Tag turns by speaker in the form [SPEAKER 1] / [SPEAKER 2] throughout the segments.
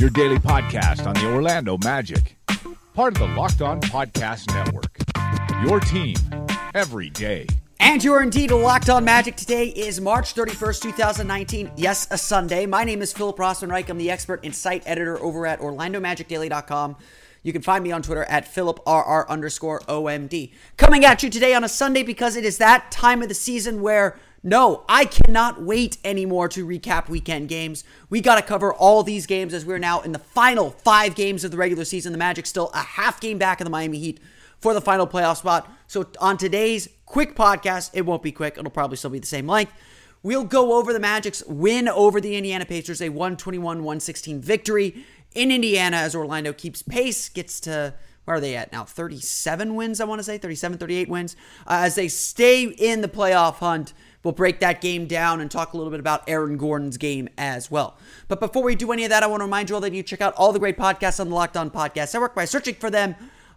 [SPEAKER 1] your daily podcast on the Orlando Magic, part of the Locked On Podcast Network. Your team every day.
[SPEAKER 2] And you are indeed locked on magic. Today is March 31st, 2019. Yes, a Sunday. My name is Philip Rossman-Reich. I'm the expert and site editor over at OrlandoMagicDaily.com. You can find me on Twitter at PhilipRR underscore OMD. Coming at you today on a Sunday because it is that time of the season where no, I cannot wait anymore to recap weekend games. We got to cover all these games as we're now in the final five games of the regular season. The Magic still a half game back of the Miami Heat for the final playoff spot. So on today's quick podcast, it won't be quick. It'll probably still be the same length. We'll go over the Magic's win over the Indiana Pacers, a 121 116 victory in Indiana as Orlando keeps pace, gets to where are they at now? 37 wins, I want to say, 37, 38 wins, uh, as they stay in the playoff hunt. We'll break that game down and talk a little bit about Aaron Gordon's game as well. But before we do any of that, I want to remind you all that you check out all the great podcasts on the Locked On Podcast Network by searching for them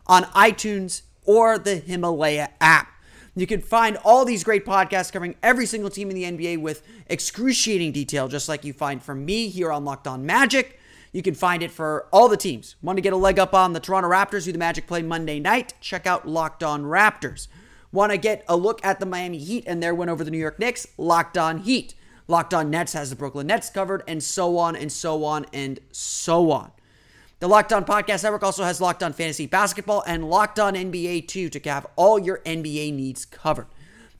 [SPEAKER 2] on iTunes or the Himalaya app. You can find all these great podcasts covering every single team in the NBA with excruciating detail, just like you find from me here on Locked On Magic. You can find it for all the teams. Want to get a leg up on the Toronto Raptors, who the Magic play Monday night? Check out Locked On Raptors. Want to get a look at the Miami Heat and their win over the New York Knicks? Locked On Heat. Locked On Nets has the Brooklyn Nets covered, and so on and so on and so on. The Locked On Podcast Network also has Locked On Fantasy Basketball and Locked On NBA too to have all your NBA needs covered.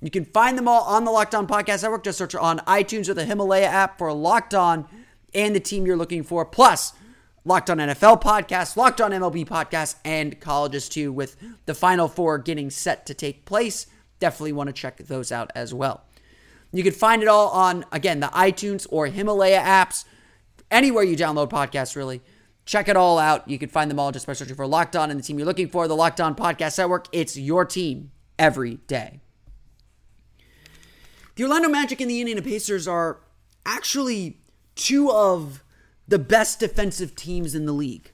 [SPEAKER 2] You can find them all on the Locked On Podcast Network. Just search on iTunes or the Himalaya app for Locked On and the team you're looking for. Plus, Locked On NFL podcast, Locked On MLB podcast, and colleges too, with the Final Four getting set to take place. Definitely want to check those out as well. You can find it all on, again, the iTunes or Himalaya apps, anywhere you download podcasts, really. Check it all out. You can find them all just by searching for Locked On and the team you're looking for, the Locked On Podcast Network. It's your team every day. The Orlando Magic and the Indiana Pacers are actually two of the best defensive teams in the league.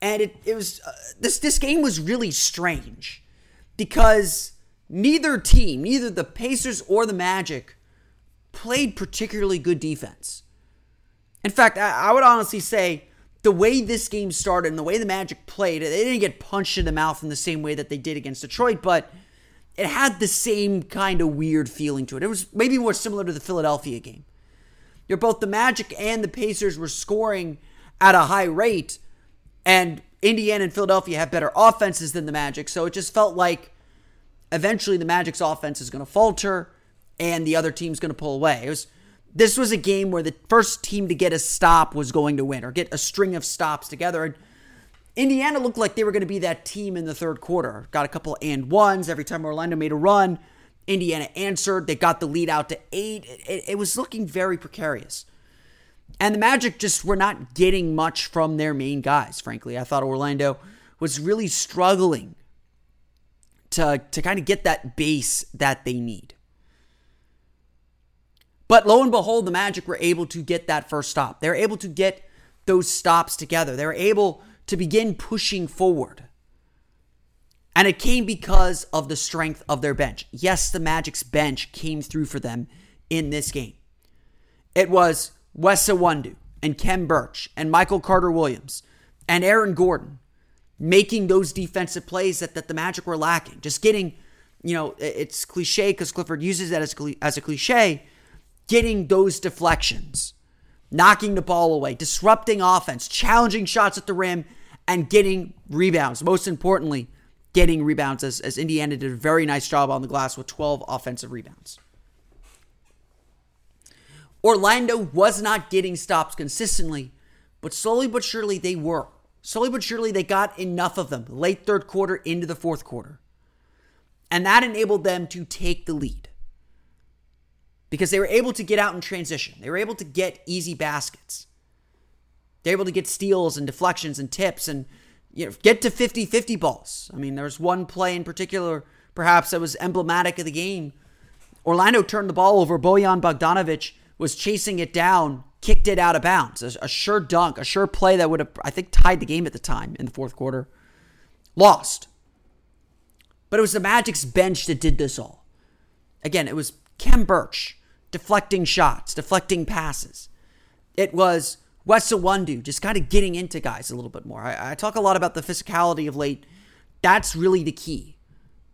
[SPEAKER 2] And it, it was uh, this this game was really strange because neither team, neither the Pacers or the Magic played particularly good defense. In fact, I, I would honestly say the way this game started and the way the Magic played, they didn't get punched in the mouth in the same way that they did against Detroit, but it had the same kind of weird feeling to it. It was maybe more similar to the Philadelphia game. You're both the Magic and the Pacers were scoring at a high rate, and Indiana and Philadelphia have better offenses than the Magic. So it just felt like eventually the Magic's offense is going to falter and the other team's going to pull away. It was this was a game where the first team to get a stop was going to win or get a string of stops together. And Indiana looked like they were going to be that team in the third quarter. Got a couple and ones every time Orlando made a run. Indiana answered. They got the lead out to eight. It, it, was looking very precarious. And the Magic just were not getting much from their main guys, frankly. I thought Orlando was really struggling to, to kind of get that base that they need. But lo and behold, the Magic were able to get that first stop. They were able to get those stops together. They were able to begin pushing forward. And it came because of the strength of their bench. Yes, the Magic's bench came through for them in this game. It was Wes and Khem Birch and Michael Carter Williams and Aaron Gordon making those defensive plays that, that the Magic were lacking. Just getting, you know, it's cliche because Clifford uses that as, as a cliche, getting those deflections, knocking the ball away, disrupting offense, challenging shots at the rim, and getting rebounds. Most importantly, getting rebounds as, as Indiana did a very nice job on the glass with 12 offensive rebounds. Orlando was not getting stops consistently, but slowly but surely they were. Slowly but surely they got enough of them late third quarter into the fourth quarter. And that enabled them to take the lead because they were able to get out in transition. They were able to get easy baskets. They were able to get steals and deflections and tips and you know, get to 50 50 balls. I mean, there was one play in particular, perhaps, that was emblematic of the game. Orlando turned the ball over. Bojan Bogdanovic was chasing it down, kicked it out of bounds. A, a sure dunk, a sure play that would have, I think, tied the game at the time in the fourth quarter. Lost. But it was the Magic's bench that did this all. Again, it was Khem Birch deflecting shots, deflecting passes. It was Wes Iwundu just kind of getting into guys a little bit more. I, I talk a lot about the physicality of late. That's really the key.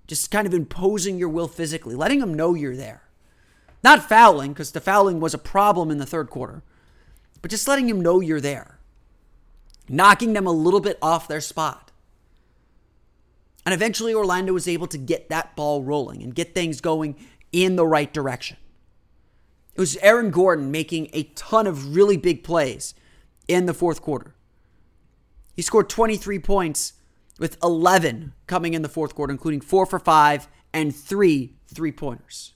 [SPEAKER 2] Just kind of imposing your will physically, letting them know you're there. Not fouling, because the fouling was a problem in the third quarter, but just letting them know you're there. Knocking them a little bit off their spot. And eventually, Orlando was able to get that ball rolling and get things going in the right direction. It was Aaron Gordon making a ton of really big plays in the fourth quarter. He scored 23 points with 11 coming in the fourth quarter, including four for five and three three pointers.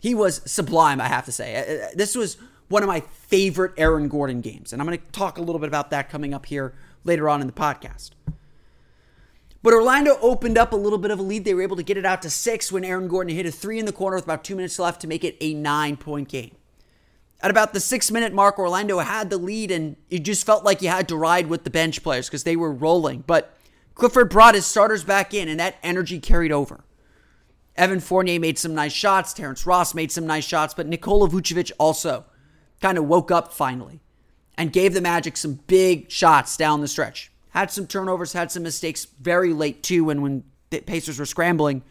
[SPEAKER 2] He was sublime, I have to say. Uh, uh, this was one of my favorite Aaron Gordon games, and I'm going to talk a little bit about that coming up here later on in the podcast. But Orlando opened up a little bit of a lead. They were able to get it out to six when Aaron Gordon hit a three in the corner with about two minutes left to make it a nine point game. At about the six minute mark, Orlando had the lead, and it just felt like you had to ride with the bench players because they were rolling. But Clifford brought his starters back in, and that energy carried over. Evan Fournier made some nice shots. Terrence Ross made some nice shots, but Nikola Vucevic also kind of woke up finally and gave the Magic some big shots down the stretch. Had some turnovers, had some mistakes very late too when, when the Pacers were scrambling.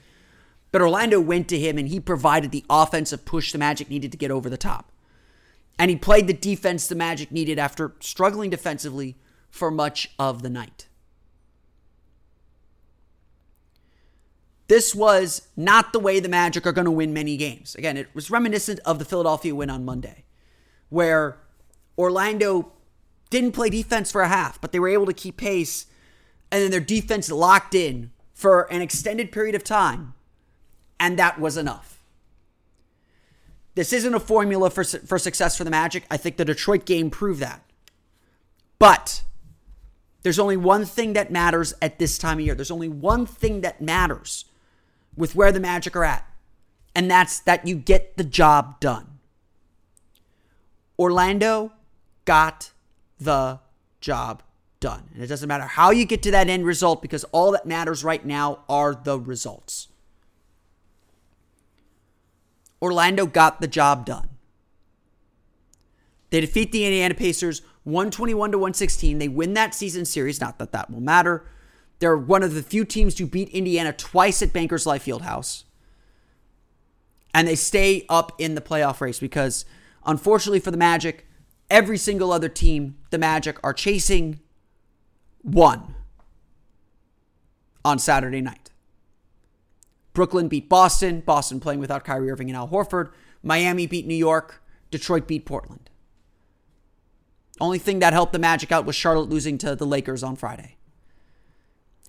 [SPEAKER 2] But Orlando went to him and he provided the offensive push the Magic needed to get over the top. And he played the defense the Magic needed after struggling defensively for much of the night. This was not the way the Magic are going to win many games. Again, it was reminiscent of the Philadelphia win on Monday, where Orlando didn't play defense for a half, but they were able to keep pace, and then their defense locked in for an extended period of time, and that was enough. This isn't a formula for, for success for the Magic. I think the Detroit game proved that. But there's only one thing that matters at this time of year. There's only one thing that matters with where the Magic are at, and that's that you get the job done. Orlando got the job done. And it doesn't matter how you get to that end result because all that matters right now are the results. Orlando got the job done. They defeat the Indiana Pacers 121 to 116. They win that season series. Not that that will matter. They're one of the few teams to beat Indiana twice at Bankers Life Fieldhouse. And they stay up in the playoff race because, unfortunately for the Magic, every single other team, the Magic, are chasing one on Saturday night. Brooklyn beat Boston, Boston playing without Kyrie Irving and Al Horford. Miami beat New York, Detroit beat Portland. Only thing that helped the Magic out was Charlotte losing to the Lakers on Friday.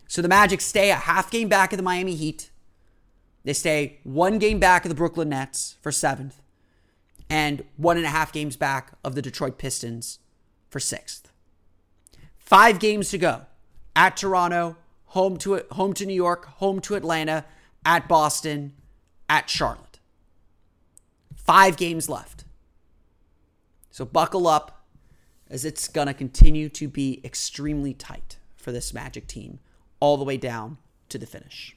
[SPEAKER 2] So the Magic stay a half game back of the Miami Heat. They stay one game back of the Brooklyn Nets for seventh, and one and a half games back of the Detroit Pistons for sixth. Five games to go at Toronto, home to home to New York, home to Atlanta, at Boston, at Charlotte. Five games left. So buckle up as it's going to continue to be extremely tight for this Magic team all the way down to the finish.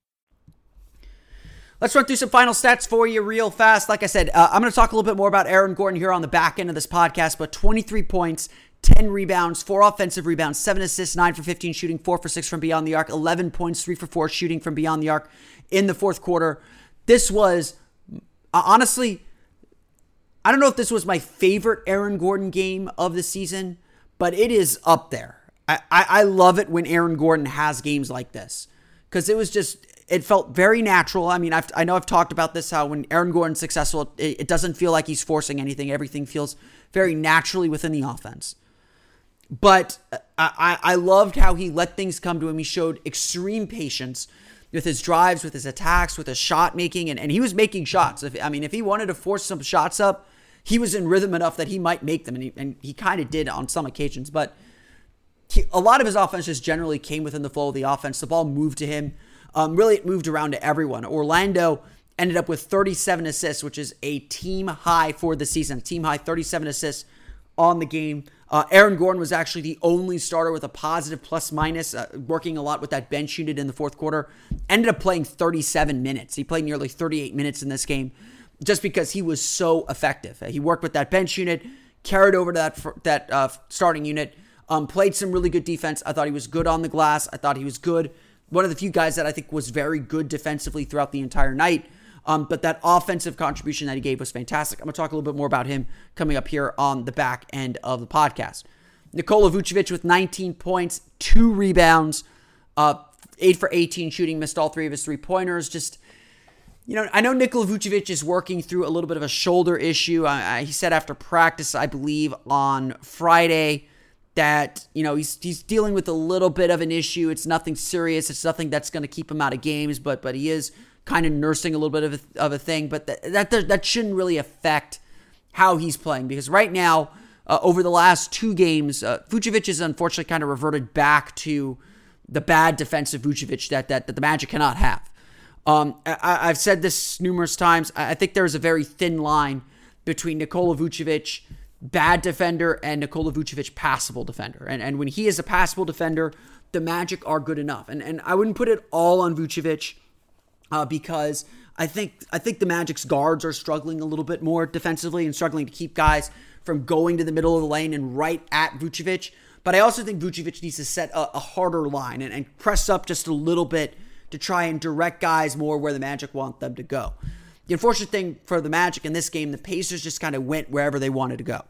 [SPEAKER 2] Let's run through some final stats for you real fast. Like I said, uh, I'm going to talk a little bit more about Aaron Gordon here on the back end of this podcast, but 23 points, 10 rebounds, 4 offensive rebounds, 7 assists, 9 for 15 shooting, 4 for 6 from beyond the arc, 11 points, 3 for 4 shooting from beyond the arc in the fourth quarter. This was uh, honestly, I don't know if this was my favorite Aaron Gordon game of the season, but it is up there. I, I, I love it when Aaron Gordon has games like this because it was just it felt very natural. I mean, I've, i know I've talked about this how when Aaron Gordon's successful, it, it doesn't feel like he's forcing anything. Everything feels very naturally within the offense. But uh, I, I loved how he let things come to him. He showed extreme patience with his drives, with his attacks, with his shot making, and, and he was making shots. If, I mean, if he wanted to force some shots up, he was in rhythm enough that he might make them, and he, and he kind of did on some occasions. But he, a lot of his offense just generally came within the flow of the offense. The ball moved to him. Um, really, it moved around to everyone. Orlando ended up with 37 assists, which is a team high for the season. Team high 37 assists on the game. Uh, Aaron Gordon was actually the only starter with a positive plus minus, uh, working a lot with that bench unit in the fourth quarter. Ended up playing 37 minutes. He played nearly 38 minutes in this game just because he was so effective. He worked with that bench unit, carried over to that that uh, starting unit, um, played some really good defense. I thought he was good on the glass. I thought he was good one of the few guys that I think was very good defensively throughout the entire night. Um, but that offensive contribution that he gave was fantastic. I'm going to talk a little bit more about him coming up here on the back end of the podcast. Nikola Vucevic with 19 points, two rebounds, uh, eight for 18 shooting, missed all three of his three pointers. Just, you know, I know Nikola Vucevic is working through a little bit of a shoulder issue. He said after practice, I believe, on Friday that you know he's he's dealing with a little bit of an issue. It's nothing serious. It's nothing that's going to keep him out of games, but but he is kind of nursing a little bit of a, of a thing. But that, that that shouldn't really affect how he's playing because right now, uh, over the last two games, uh, Vucevic has unfortunately kind of reverted back to the bad defensive Vucevic that that, that the Magic cannot have. Um, I, have said this numerous times. I think there is a very thin line between Nikola Vucevic bad defender and Nikola Vucevic passable defender. And and when he is a passable defender, the Magic are good enough. And and I wouldn't put it all on Vucevic uh, because I think I think the Magic's guards are struggling a little bit more defensively and struggling to keep guys from going to the middle of the lane and right at Vucevic. But I also think Vucevic needs to set a, a harder line and, and press up just a little bit to try and direct guys more where the Magic want them to go. The unfortunate thing for the Magic in this game, the Pacers just kind of went wherever they wanted to go.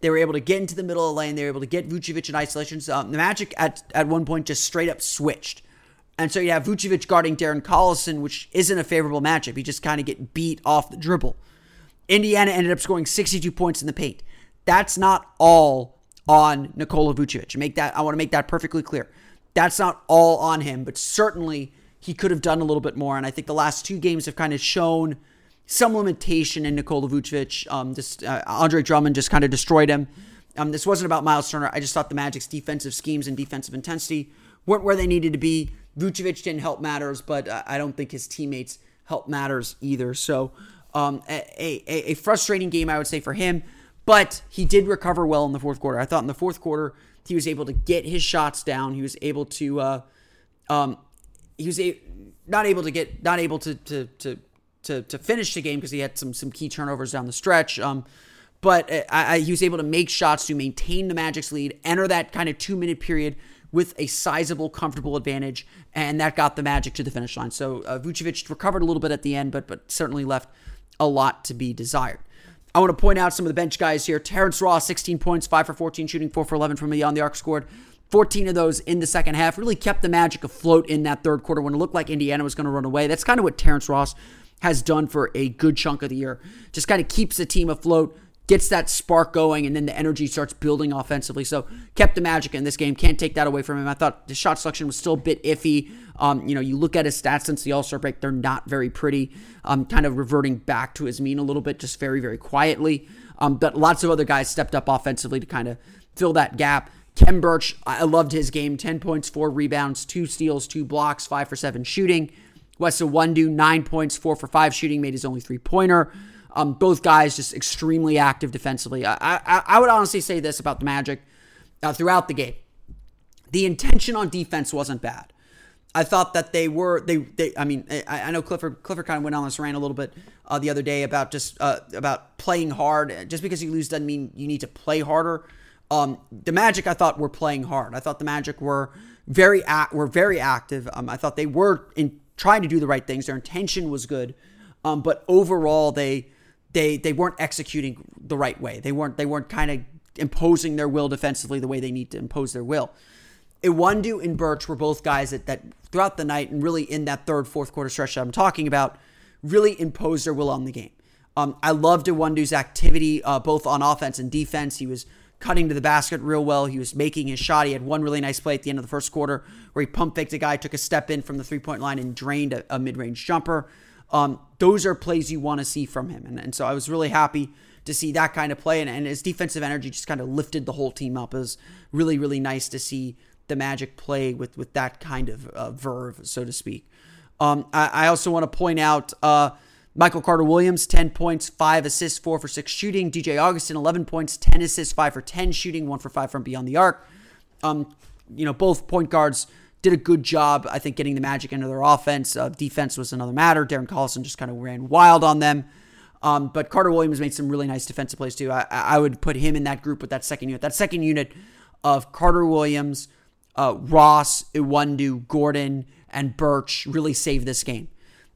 [SPEAKER 2] They were able to get into the middle of the lane. They were able to get Vucevic in isolations. Um, the Magic at, at one point just straight up switched. And so you have Vucevic guarding Darren Collison, which isn't a favorable matchup. He just kind of get beat off the dribble. Indiana ended up scoring 62 points in the paint. That's not all on Nikola Vucevic. Make that I want to make that perfectly clear. That's not all on him, but certainly he could have done a little bit more. And I think the last two games have kind of shown some limitation in Nikola Vucevic. Um, this uh, Andre Drummond just kind of destroyed him. Um, this wasn't about Miles Turner. I just thought the Magic's defensive schemes and defensive intensity weren't where they needed to be. Vucevic didn't help matters, but uh, I don't think his teammates helped matters either. So um, a, a, a, frustrating game, I would say, for him. But he did recover well in the fourth quarter. I thought in the fourth quarter he was able to get his shots down. He was able to, uh, um, he was a, not able to get, not able to to to to to finish the game because he had some some key turnovers down the stretch. Um, but uh, I, I, he was able to make shots to maintain the Magic's lead, enter that kind of two minute period with a sizable, comfortable advantage, and that got the Magic to the finish line. So uh, Vucevic recovered a little bit at the end, but but certainly left a lot to be desired. I want to point out some of the bench guys here. Terrence Ross, 16 points, 5 for 14 shooting, 4 for 11 from beyond the arc scored. 14 of those in the second half really kept the Magic afloat in that third quarter when it looked like Indiana was going to run away. That's kind of what Terrence Ross has done for a good chunk of the year. Just kind of keeps the team afloat, gets that spark going, and then the energy starts building offensively. So kept the magic in this game. Can't take that away from him. I thought the shot selection was still a bit iffy. Um, you know, you look at his stats since the All Star break; they're not very pretty. Um, kind of reverting back to his mean a little bit, just very, very quietly. Um, but lots of other guys stepped up offensively to kind of fill that gap. Khem Birch, I loved his game. 10 points, 4 rebounds, 2 steals, 2 blocks, 5 for 7 shooting. Wes Iwundu, 9 points, 4 for 5 shooting, made his only three pointer. Um, both guys just extremely active defensively. I, I, I would honestly say this about the Magic uh, throughout the game. The intention on defense wasn't bad. I thought that they were they they. I mean, I, I know Clifford Clifford kind of went on this rant a little bit uh, the other day about just uh, about playing hard. Just because you lose doesn't mean you need to play harder. Um, the Magic, I thought, were playing hard. I thought the Magic were very act were very active. Um, I thought they were in trying to do the right things. Their intention was good, um, but overall they they they weren't executing the right way. They weren't they weren't kind of imposing their will defensively the way they need to impose their will. Iwundu and Birch were both guys that, that throughout the night and really in that third, fourth quarter stretch that I'm talking about, really imposed their will on the game. Um, I loved Iwundu's activity uh, both on offense and defense. He was cutting to the basket real well. He was making his shot. He had one really nice play at the end of the first quarter where he pump faked a guy, took a step in from the three point line, and drained a, a mid range jumper. Um, those are plays you want to see from him. And, and so I was really happy to see that kind of play. And, and his defensive energy just kind of lifted the whole team up. It was really, really nice to see the Magic play with with that kind of uh, verve, so to speak. Um, I, I, also want to point out uh, Michael Carter Williams, 10 points, 5 assists, 4 for 6 shooting. DJ Augustin, 11 points, 10 assists, 5 for 10 shooting, 1 for 5 from beyond the arc. Um, you know, both point guards did a good job, I think, getting the Magic into their offense. Uh, defense was another matter. Darren Collison just kind of ran wild on them. Um, but Carter Williams made some really nice defensive plays too. I, I would put him in that group with that second unit. That second unit of Carter Williams, uh, Ross, Iwundu, Gordon, and Birch really saved this game.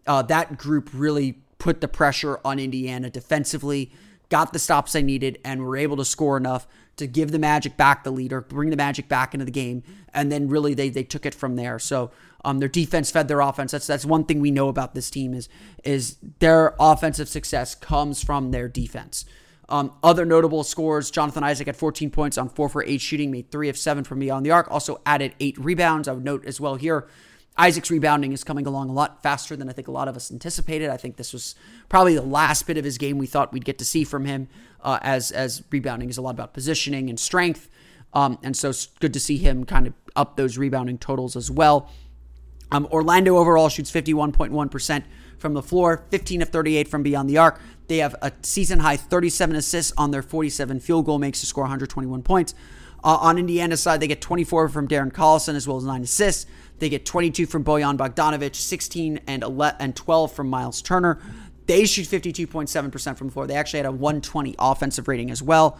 [SPEAKER 2] Uh, that group really put the pressure on Indiana defensively, got the stops they needed, and were able to score enough to give the Magic back the lead or bring the Magic back into the game. And then really they they took it from there. So um, their defense fed their offense. That's that's one thing we know about this team is is their offensive success comes from their defense. Um, other notable scores: Jonathan Isaac had 14 points on four for eight shooting, made three of seven from beyond the arc. Also added eight rebounds. I would note as well here. Isaac's rebounding is coming along a lot faster than I think a lot of us anticipated. I think this was probably the last bit of his game we thought we'd get to see from him, uh, as as rebounding is a lot about positioning and strength, um, and so it's good to see him kind of up those rebounding totals as well. Um, Orlando overall shoots 51.1% from the floor, 15 of 38 from beyond the arc. They have a season high 37 assists on their 47 field goal makes to score 121 points. Uh, on Indiana's side, they get 24 from Darren Collison as well as nine assists. They get 22 from Bojan Bogdanovic, 16 and 11 and 12 from Miles Turner. They shoot 52.7% from the floor. They actually had a 120 offensive rating as well.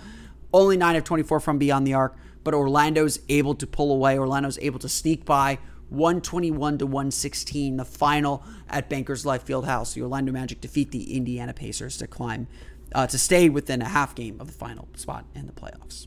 [SPEAKER 2] Only 9 of 24 from beyond the arc, but Orlando's able to pull away. Orlando's able to sneak by 121 to 116, the final at Bankers Life Fieldhouse. The Orlando Magic defeat the Indiana Pacers to climb, uh, to stay within a half game of the final spot in the playoffs.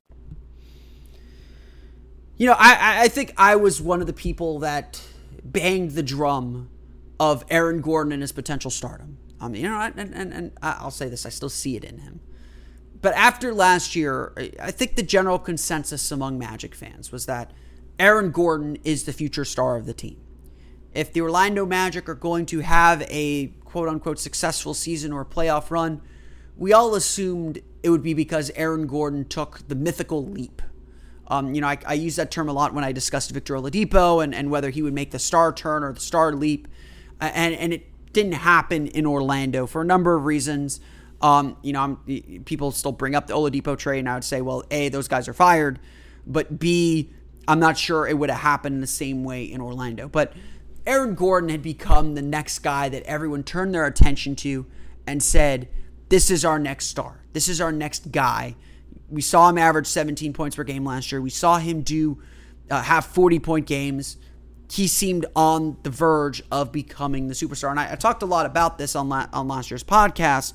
[SPEAKER 2] You know, I, I think I was one of the people that banged the drum of Aaron Gordon and his potential stardom. I mean, you know, and, and, and I'll say this, I still see it in him. But after last year, I think the general consensus among Magic fans was that Aaron Gordon is the future star of the team. if the Orlando Magic are going to have a quote unquote successful season or playoff run, we all assumed it would be because Aaron Gordon took the mythical leap. Um, you know, I, I, use that term a lot when I discussed Victor Oladipo and, and whether he would make the star turn or the star leap. And, and it didn't happen in Orlando for a number of reasons. Um, you know, I'm, people still bring up the Oladipo trade, and I would say, well, A, those guys are fired. But B, I'm not sure it would have happened the same way in Orlando. But Aaron Gordon had become the next guy that everyone turned their attention to and said, This is our next star. This is our next guy. We saw him average 17 points per game last year. We saw him do uh, have 40 point games. He seemed on the verge of becoming the superstar. And I, I talked a lot about this on, la- on last year's podcast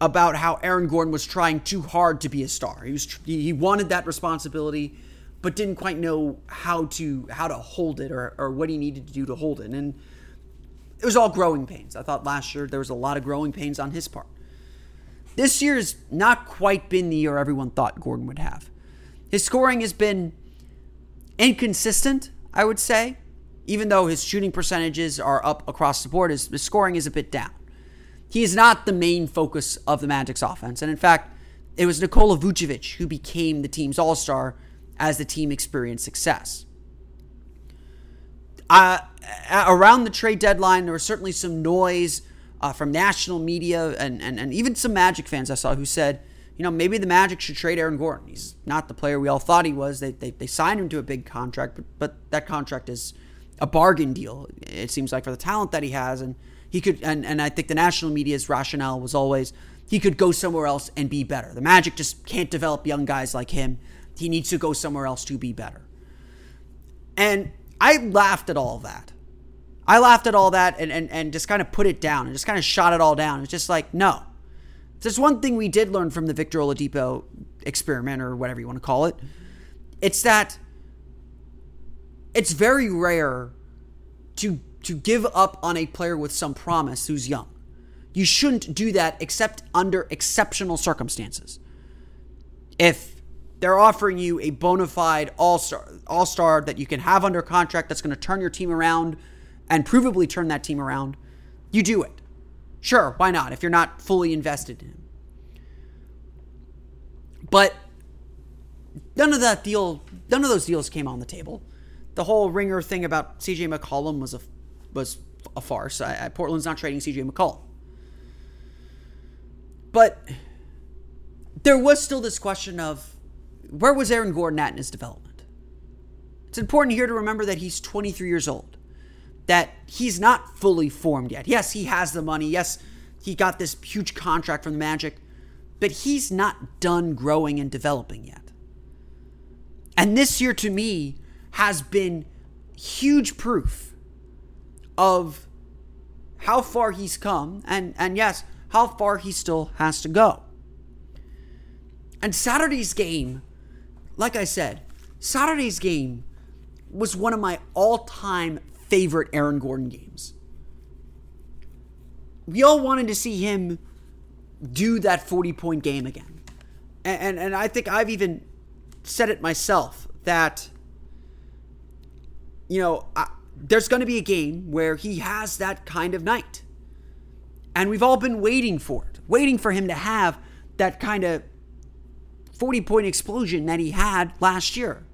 [SPEAKER 2] about how Aaron Gordon was trying too hard to be a star. He was he wanted that responsibility but didn't quite know how to how to hold it or, or what he needed to do to hold it. And it was all growing pains. I thought last year there was a lot of growing pains on his part. This year's not quite been the year everyone thought Gordon would have. His scoring has been inconsistent, I would say. Even though his shooting percentages are up across the board, his, his scoring is a bit down. He is not the main focus of the Magic's offense. And in fact, it was Nikola Vucevic who became the team's all star as the team experienced success. Uh, around the trade deadline, there was certainly some noise uh, from national media and, and, and even some Magic fans I saw who said, you know, maybe the Magic should trade Aaron Gordon. He's not the player we all thought he was. They, they, they signed him to a big contract, but, but that contract is a bargain deal, it seems like, for the talent that he has. And he could, and, and I think the national media's rationale was always he could go somewhere else and be better. The Magic just can't develop young guys like him. He needs to go somewhere else to be better. And I laughed at all that. I laughed at all that and, and, and just kind of put it down and just kind of shot it all down. It's just like, no. There's one thing we did learn from the Victor Oladipo experiment or whatever you want to call it. It's that it's very rare to to give up on a player with some promise who's young. You shouldn't do that except under exceptional circumstances. If they're offering you a bona fide all-star all-star that you can have under contract that's going to turn your team around and provably turn that team around. You do it. Sure, why not if you're not fully invested in him. But none of that deal none of those deals came on the table. The whole ringer thing about CJ McCollum was a was a farce. I, I, Portland's not trading CJ McCollum. But there was still this question of where was Aaron Gordon at in his development? It's important here to remember that he's 23 years old, that he's not fully formed yet. Yes, he has the money. Yes, he got this huge contract from the Magic, but he's not done growing and developing yet. And this year, to me, has been huge proof of how far he's come, and, and yes, how far he still has to go. And Saturday's game like I said, Saturday's game was one of my all time favorite Aaron Gordon games. We all wanted to see him do that 40 point game again. And, and, and I think I've even said it myself that, you know, I, there's going to be a game where he has that kind of night. And we've all been waiting for it, waiting for him to have that kind of 40 point explosion that he had last year.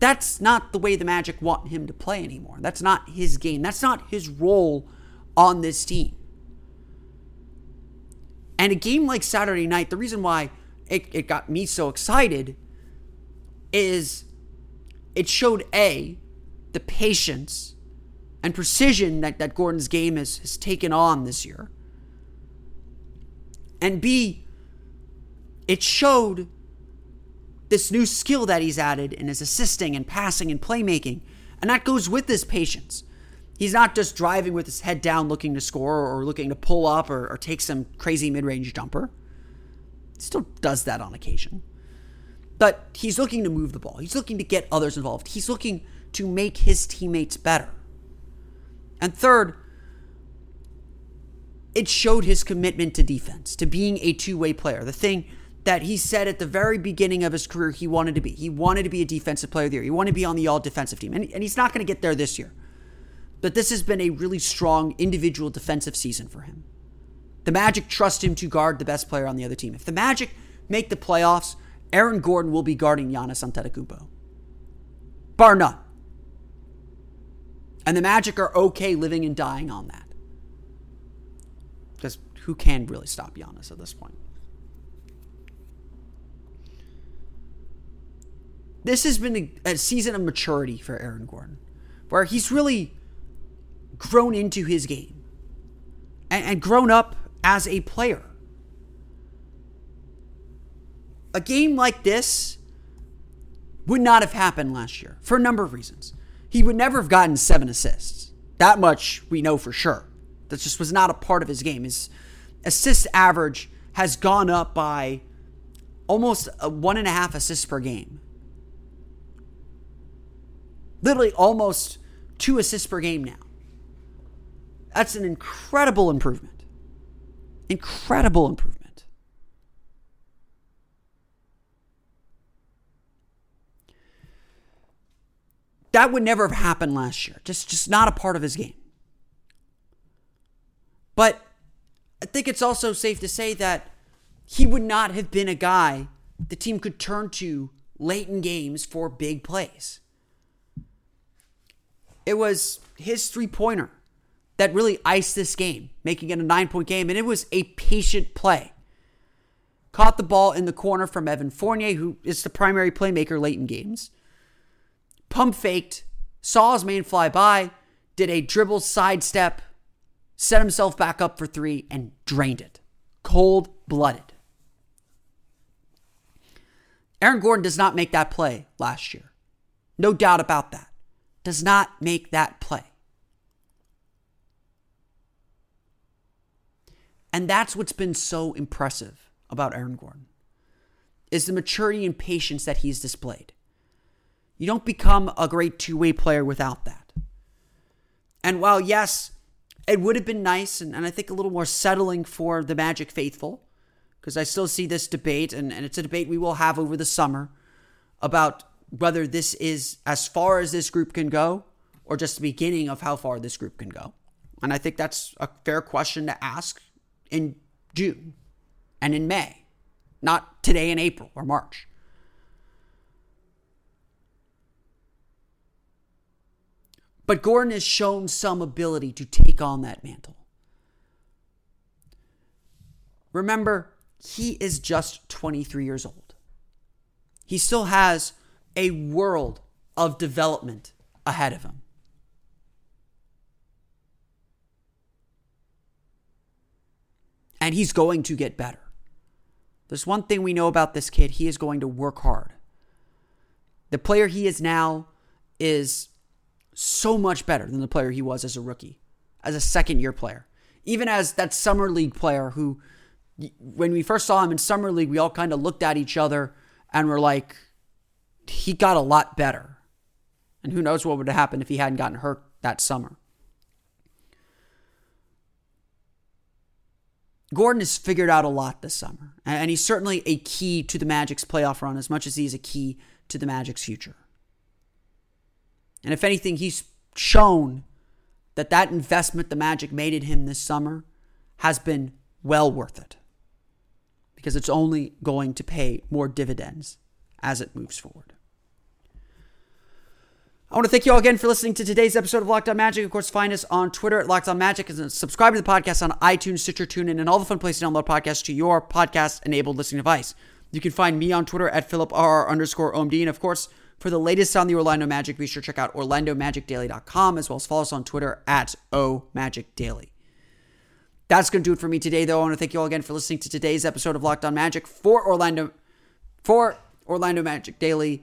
[SPEAKER 2] That's not the way the Magic want him to play anymore. That's not his game. That's not his role on this team. And a game like Saturday night, the reason why it, it got me so excited is it showed A, the patience and precision that, that Gordon's game has, has taken on this year. And B, it showed this new skill that he's added in his assisting and passing and playmaking. And that goes with his patience. He's not just driving with his head down looking to score or looking to pull up or, or take some crazy mid range jumper. He still does that on occasion. But he's looking to move the ball. He's looking to get others involved. He's looking to make his teammates better. And third, it showed his commitment to defense, to being a two way player. The thing that he said at the very beginning of his career he wanted to be. He wanted to be a defensive player of the year. He wanted to be on the all defensive team. And, and he's not going to get there this year. But this has been a really strong individual defensive season for him. The Magic trust him to guard the best player on the other team. If the Magic make the playoffs, Aaron Gordon will be guarding Giannis Antetokounmpo. Bar none. And the Magic are okay living and dying on that. Because who can really stop Giannis at this point? This has been a, a season of maturity for Aaron Gordon, where he's really grown into his game and, and grown up as a player. A game like this would not have happened last year for a number of reasons. He would never have gotten seven assists. That much we know for sure. That just was not a part of his game. His assist average has gone up by almost one and a half assists per game. Literally almost two assists per game now. That's an incredible improvement. Incredible improvement. That would never have happened last year. Just just not a part of his game. But I think it's also safe to say that he would not have been a guy the team could turn to late in games for big plays. It was his three pointer that really iced this game, making it a nine point game. And it was a patient play. Caught the ball in the corner from Evan Fournier, who is the primary playmaker late in games. Pump faked, saw his man fly by, did a dribble sidestep, set himself back up for three, and drained it. Cold blooded. Aaron Gordon does not make that play last year. No doubt about that. Does not make that play. And that's what's been so impressive about Aaron Gordon is the maturity and patience that he's displayed. You don't become a great two-way player without that. And while yes, it would have been nice and, and I think a little more settling for the Magic faithful, because I still see this debate, and, and it's a debate we will have over the summer about whether this is as far as this group can go or just the beginning of how far this group can go. And I think that's a fair question to ask in June and in May, not today in April or March. But Gordon has shown some ability to take on that mantle. Remember, he is just 23 years old. He still has a world of development ahead of him. And he's going to get better. There's one thing we know about this kid he is going to work hard. The player he is now is so much better than the player he was as a rookie, as a second year player. Even as that summer league player who, when we first saw him in summer league, we all kind of looked at each other and were like, he got a lot better. And who knows what would have happened if he hadn't gotten hurt that summer. Gordon has figured out a lot this summer, and he's certainly a key to the Magic's playoff run as much as he's a key to the Magic's future. And if anything, he's shown that that investment the Magic made in him this summer has been well worth it because it's only going to pay more dividends as it moves forward. I want to thank you all again for listening to today's episode of Locked On Magic. Of course, find us on Twitter at Locked On Magic and subscribe to the podcast on iTunes, Stitcher, TuneIn, and all the fun places to download podcasts to your podcast-enabled listening device. You can find me on Twitter at PhilipRR underscore OMD. And of course, for the latest on the Orlando Magic, be sure to check out OrlandoMagicDaily.com as well as follow us on Twitter at OMagicDaily. That's going to do it for me today, though. I want to thank you all again for listening to today's episode of Locked On Magic for Orlando, for Orlando Magic Daily